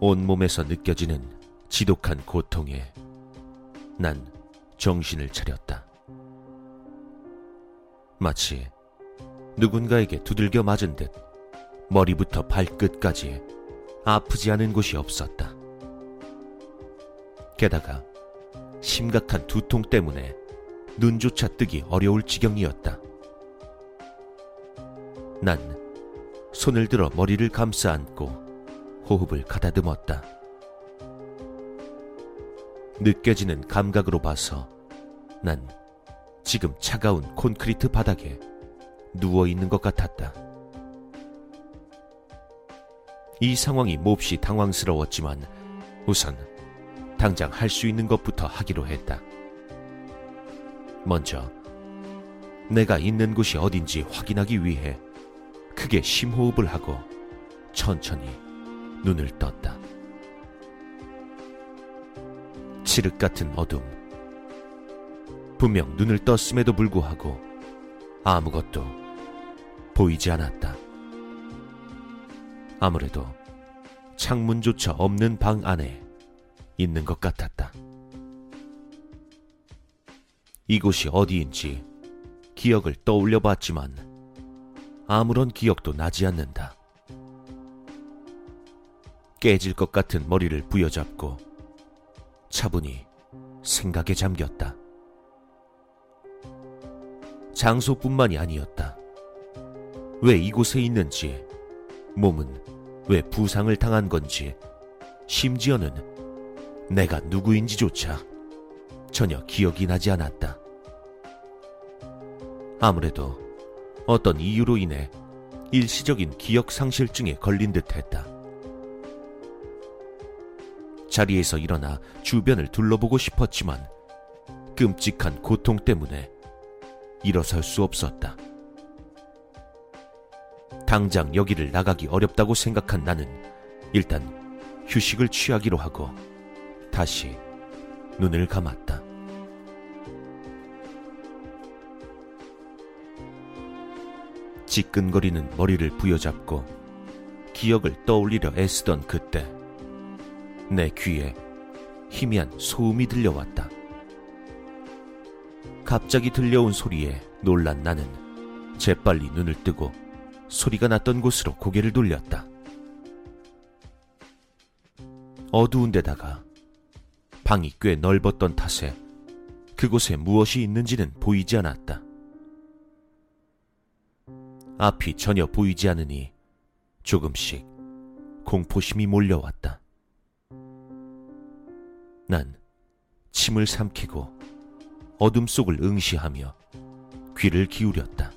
온몸에서 느껴지는 지독한 고통에 난 정신을 차렸다. 마치 누군가에게 두들겨 맞은 듯 머리부터 발끝까지 아프지 않은 곳이 없었다. 게다가 심각한 두통 때문에 눈조차 뜨기 어려울 지경이었다. 난 손을 들어 머리를 감싸 안고 호흡을 가다듬었다. 느껴지는 감각으로 봐서 난 지금 차가운 콘크리트 바닥에 누워 있는 것 같았다. 이 상황이 몹시 당황스러웠지만 우선 당장 할 수 있는 것부터 하기로 했다. 먼저 내가 있는 곳이 어딘지 확인하기 위해 크게 심호흡을 하고 천천히 눈을 떴다. 칠흑 같은 어둠. 분명 눈을 떴음에도 불구하고 아무것도 보이지 않았다. 아무래도 창문조차 없는 방 안에 있는 것 같았다. 이곳이 어디인지 기억을 떠올려 봤지만 아무런 기억도 나지 않는다. 깨질 것 같은 머리를 부여잡고 차분히 생각에 잠겼다. 장소뿐만이 아니었다. 왜 이곳에 있는지, 몸은 왜 부상을 당한 건지, 심지어는 내가 누구인지조차 전혀 기억이 나지 않았다. 아무래도 어떤 이유로 인해 일시적인 기억 상실증에 걸린 듯 했다. 자리에서 일어나 주변을 둘러보고 싶었지만 끔찍한 고통 때문에 일어설 수 없었다. 당장 여기를 나가기 어렵다고 생각한 나는 일단 휴식을 취하기로 하고 다시 눈을 감았다. 지끈거리는 머리를 부여잡고 기억을 떠올리려 애쓰던 그때 내 귀에 희미한 소음이 들려왔다. 갑자기 들려온 소리에 놀란 나는 재빨리 눈을 뜨고 소리가 났던 곳으로 고개를 돌렸다. 어두운 데다가 방이 꽤 넓었던 탓에 그곳에 무엇이 있는지는 보이지 않았다. 앞이 전혀 보이지 않으니 조금씩 공포심이 몰려왔다. 난 침을 삼키고 어둠 속을 응시하며 귀를 기울였다.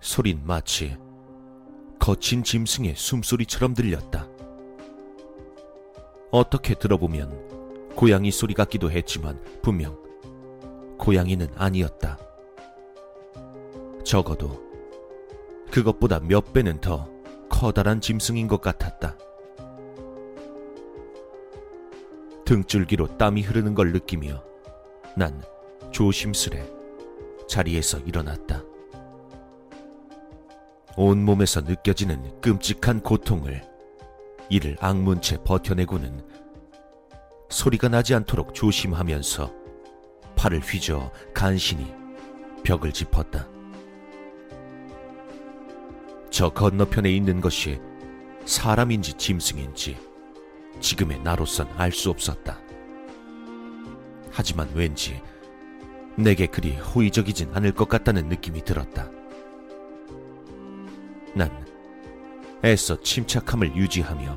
소린 마치 거친 짐승의 숨소리처럼 들렸다. 어떻게 들어보면 고양이 소리 같기도 했지만 분명 고양이는 아니었다. 적어도 그것보다 몇 배는 더 커다란 짐승인 것 같았다. 등줄기로 땀이 흐르는 걸 느끼며 난 조심스레 자리에서 일어났다. 온몸에서 느껴지는 끔찍한 고통을 이를 악문 채 버텨내고는 소리가 나지 않도록 조심하면서 팔을 휘저 간신히 벽을 짚었다. 저 건너편에 있는 것이 사람인지 짐승인지 지금의 나로선 알 수 없었다. 하지만 왠지 내게 그리 호의적이진 않을 것 같다는 느낌이 들었다. 난 애써 침착함을 유지하며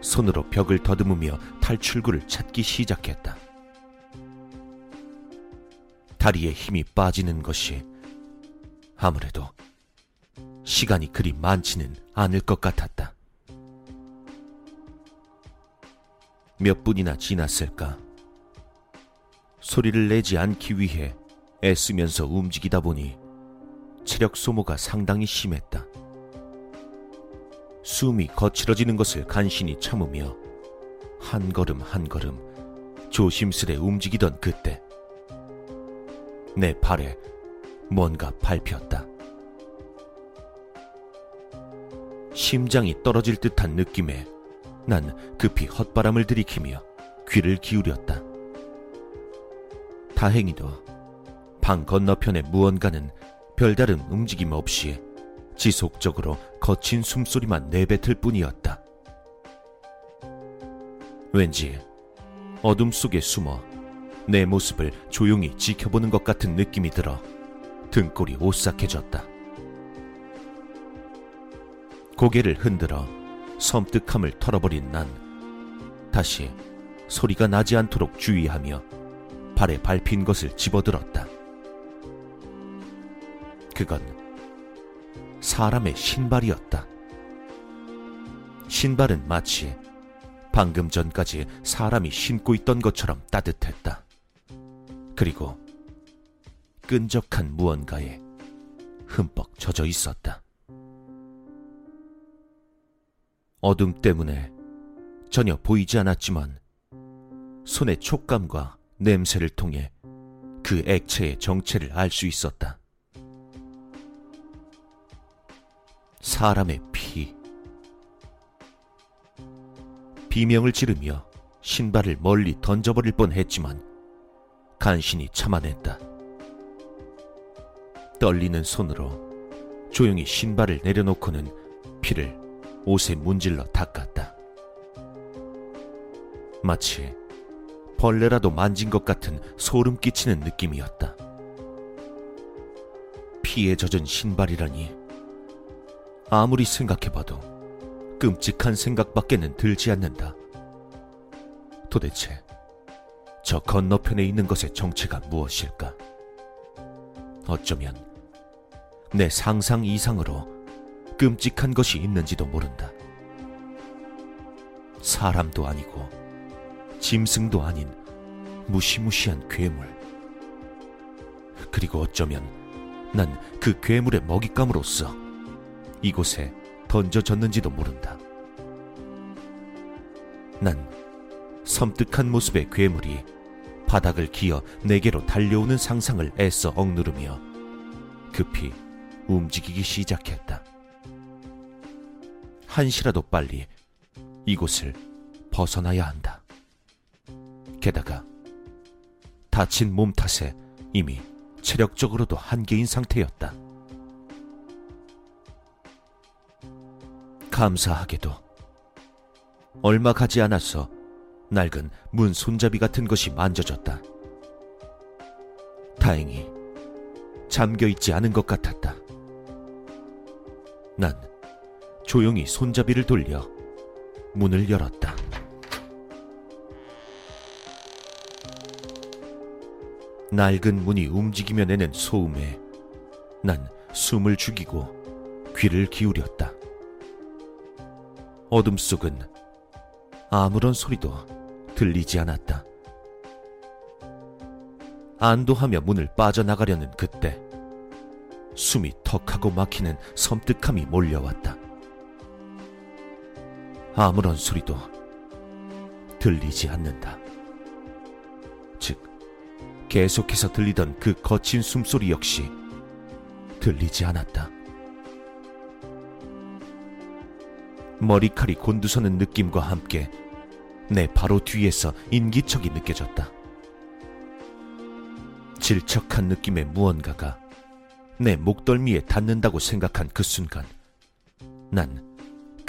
손으로 벽을 더듬으며 탈출구를 찾기 시작했다. 다리에 힘이 빠지는 것이 아무래도 시간이 그리 많지는 않을 것 같았다. 몇 분이나 지났을까? 소리를 내지 않기 위해 애쓰면서 움직이다 보니 체력 소모가 상당히 심했다. 숨이 거칠어지는 것을 간신히 참으며 한 걸음 한 걸음 조심스레 움직이던 그때 내 발에 뭔가 밟혔다. 심장이 떨어질 듯한 느낌에 난 급히 헛바람을 들이키며 귀를 기울였다. 다행히도 방 건너편의 무언가는 별다른 움직임 없이 지속적으로 거친 숨소리만 내뱉을 뿐이었다. 왠지 어둠 속에 숨어 내 모습을 조용히 지켜보는 것 같은 느낌이 들어 등골이 오싹해졌다. 고개를 흔들어 섬뜩함을 털어버린 난 다시 소리가 나지 않도록 주의하며 발에 밟힌 것을 집어들었다. 그건 사람의 신발이었다. 신발은 마치 방금 전까지 사람이 신고 있던 것처럼 따뜻했다. 그리고 끈적한 무언가에 흠뻑 젖어 있었다. 어둠 때문에 전혀 보이지 않았지만 손의 촉감과 냄새를 통해 그 액체의 정체를 알 수 있었다. 사람의 피. 비명을 지르며 신발을 멀리 던져버릴 뻔 했지만 간신히 참아냈다. 떨리는 손으로 조용히 신발을 내려놓고는 피를 옷에 문질러 닦았다. 마치 벌레라도 만진 것 같은 소름 끼치는 느낌이었다. 피에 젖은 신발이라니 아무리 생각해봐도 끔찍한 생각밖에는 들지 않는다. 도대체 저 건너편에 있는 것의 정체가 무엇일까? 어쩌면 내 상상 이상으로 끔찍한 것이 있는지도 모른다. 사람도 아니고 짐승도 아닌 무시무시한 괴물. 그리고 어쩌면 난 그 괴물의 먹잇감으로서 이곳에 던져졌는지도 모른다. 난 섬뜩한 모습의 괴물이 바닥을 기어 내게로 달려오는 상상을 애써 억누르며 급히 움직이기 시작했다. 한시라도 빨리 이곳을 벗어나야 한다. 게다가 다친 몸 탓에 이미 체력적으로도 한계인 상태였다. 감사하게도 얼마 가지 않았어 낡은 문 손잡이 같은 것이 만져졌다. 다행히 잠겨 있지 않은 것 같았다. 난 조용히 손잡이를 돌려 문을 열었다. 낡은 문이 움직이며 내는 소음에 난 숨을 죽이고 귀를 기울였다. 어둠 속은 아무런 소리도 들리지 않았다. 안도하며 문을 빠져나가려는 그때 숨이 턱하고 막히는 섬뜩함이 몰려왔다. 아무런 소리도 들리지 않는다. 즉, 계속해서 들리던 그 거친 숨소리 역시 들리지 않았다. 머리칼이 곤두서는 느낌과 함께 내 바로 뒤에서 인기척이 느껴졌다. 질척한 느낌의 무언가가 내 목덜미에 닿는다고 생각한 그 순간, 난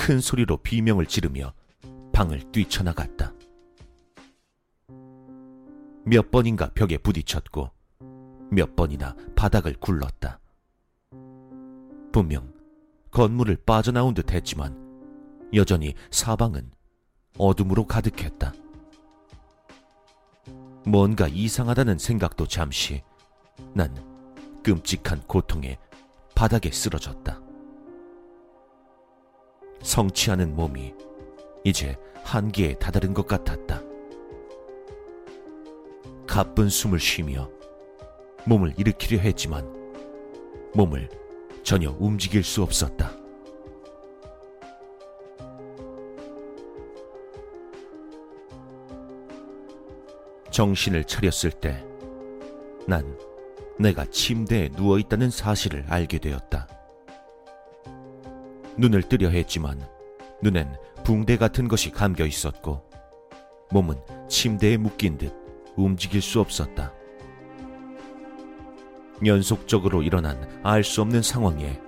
큰 소리로 비명을 지르며 방을 뛰쳐나갔다. 몇 번인가 벽에 부딪혔고 몇 번이나 바닥을 굴렀다. 분명 건물을 빠져나온 듯 했지만 여전히 사방은 어둠으로 가득했다. 뭔가 이상하다는 생각도 잠시 난 끔찍한 고통에 바닥에 쓰러졌다. 성취하는 몸이 이제 한계에 다다른 것 같았다. 가쁜 숨을 쉬며 몸을 일으키려 했지만 몸을 전혀 움직일 수 없었다. 정신을 차렸을 때 난 내가 침대에 누워 있다는 사실을 알게 되었다. 눈을 뜨려 했지만 눈엔 붕대 같은 것이 감겨 있었고 몸은 침대에 묶인 듯 움직일 수 없었다. 연속적으로 일어난 알 수 없는 상황에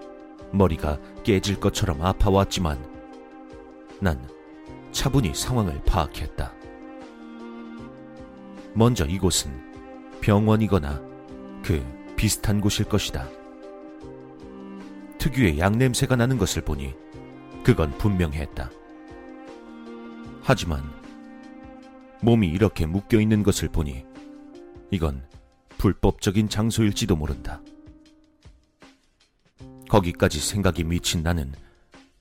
머리가 깨질 것처럼 아파왔지만 난 차분히 상황을 파악했다. 먼저 이곳은 병원이거나 그 비슷한 곳일 것이다. 특유의 양냄새가 나는 것을 보니 그건 분명했다. 하지만 몸이 이렇게 묶여 있는 것을 보니 이건 불법적인 장소일지도 모른다. 거기까지 생각이 미친 나는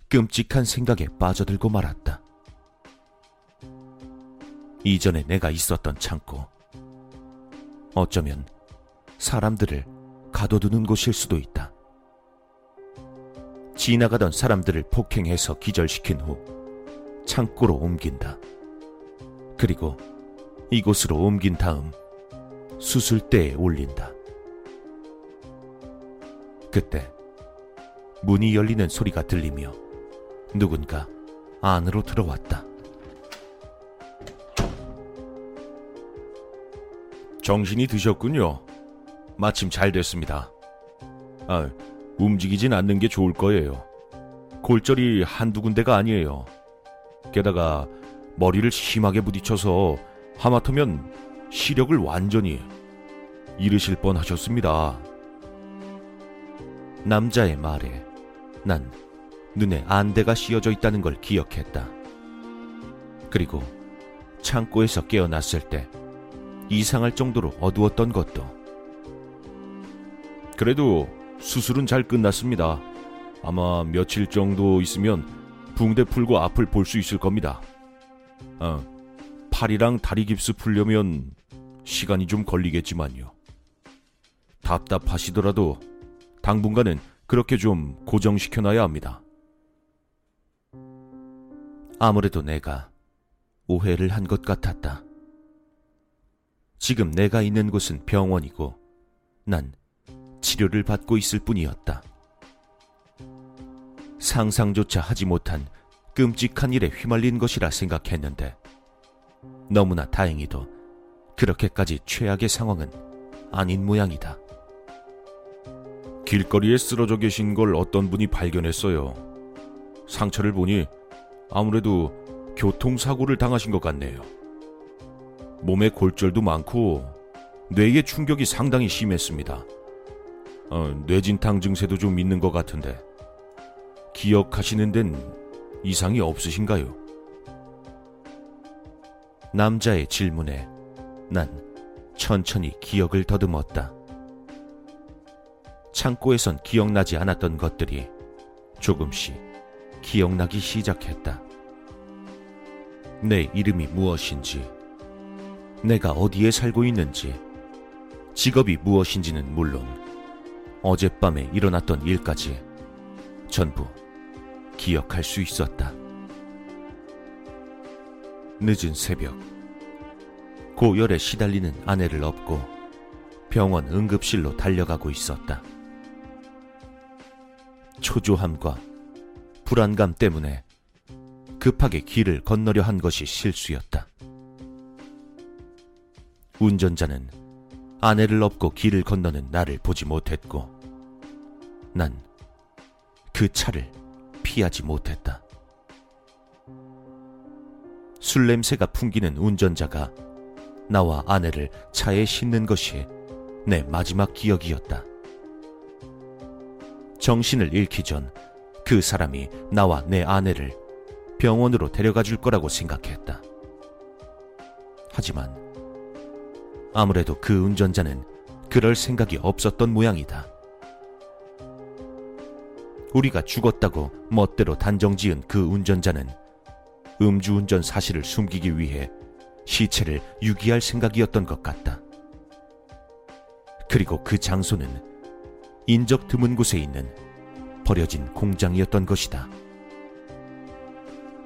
끔찍한 생각에 빠져들고 말았다. 이전에 내가 있었던 창고. 어쩌면 사람들을 가둬두는 곳일 수도 있다. 지나가던 사람들을 폭행해서 기절시킨 후 창고로 옮긴다. 그리고 이곳으로 옮긴 다음 수술대에 올린다. 그때 문이 열리는 소리가 들리며 누군가 안으로 들어왔다. 정신이 드셨군요. 마침 잘 됐습니다. 아, 움직이진 않는 게 좋을 거예요. 골절이 한두 군데가 아니에요. 게다가 머리를 심하게 부딪혀서 하마터면 시력을 완전히 잃으실 뻔 하셨습니다. 남자의 말에 난 눈에 안대가 씌어져 있다는 걸 기억했다. 그리고 창고에서 깨어났을 때 이상할 정도로 어두웠던 것도. 그래도 수술은 잘 끝났습니다. 아마 며칠 정도 있으면 붕대 풀고 앞을 볼 수 있을 겁니다. 어, 팔이랑 다리 깁스 풀려면 시간이 좀 걸리겠지만요. 답답하시더라도 당분간은 그렇게 좀 고정시켜놔야 합니다. 아무래도 내가 오해를 한 것 같았다. 지금 내가 있는 곳은 병원이고 난 치료를 받고 있을 뿐이었다. 상상조차 하지 못한 끔찍한 일에 휘말린 것이라 생각했는데 너무나 다행히도 그렇게까지 최악의 상황은 아닌 모양이다. 길거리에 쓰러져 계신 걸 어떤 분이 발견했어요. 상처를 보니 아무래도 교통사고를 당하신 것 같네요. 몸에 골절도 많고 뇌의 충격이 상당히 심했습니다. 어, 뇌진탕 증세도 좀 있는 것 같은데 기억하시는 데는 이상이 없으신가요? 남자의 질문에 난 천천히 기억을 더듬었다. 창고에선 기억나지 않았던 것들이 조금씩 기억나기 시작했다. 내 이름이 무엇인지, 내가 어디에 살고 있는지, 직업이 무엇인지는 물론 어젯밤에 일어났던 일까지 전부 기억할 수 있었다. 늦은 새벽, 고열에 시달리는 아내를 업고 병원 응급실로 달려가고 있었다. 초조함과 불안감 때문에 급하게 길을 건너려 한 것이 실수였다. 운전자는 아내를 업고 길을 건너는 나를 보지 못했고, 난 그 차를 피하지 못했다. 술 냄새가 풍기는 운전자가 나와 아내를 차에 싣는 것이 내 마지막 기억이었다. 정신을 잃기 전 그 사람이 나와 내 아내를 병원으로 데려가 줄 거라고 생각했다. 하지만 아무래도 그 운전자는 그럴 생각이 없었던 모양이다. 우리가 죽었다고 멋대로 단정 지은 그 운전자는 음주운전 사실을 숨기기 위해 시체를 유기할 생각이었던 것 같다. 그리고 그 장소는 인적 드문 곳에 있는 버려진 공장이었던 것이다.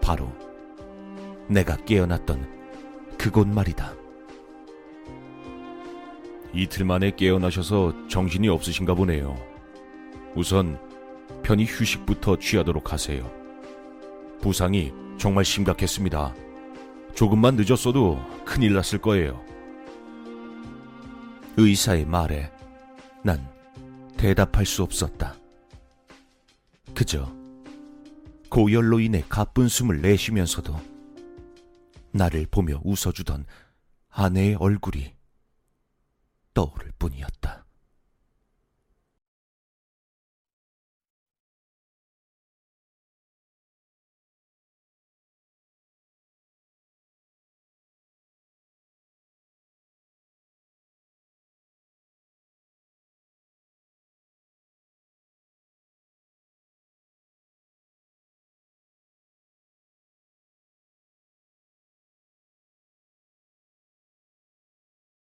바로 내가 깨어났던 그곳 말이다. 이틀 만에 깨어나셔서 정신이 없으신가 보네요. 우선 편히 휴식부터 취하도록 하세요. 부상이 정말 심각했습니다. 조금만 늦었어도 큰일 났을 거예요. 의사의 말에 난 대답할 수 없었다. 그저 고열로 인해 가쁜 숨을 내쉬면서도 나를 보며 웃어주던 아내의 얼굴이 떠오를 뿐이었다.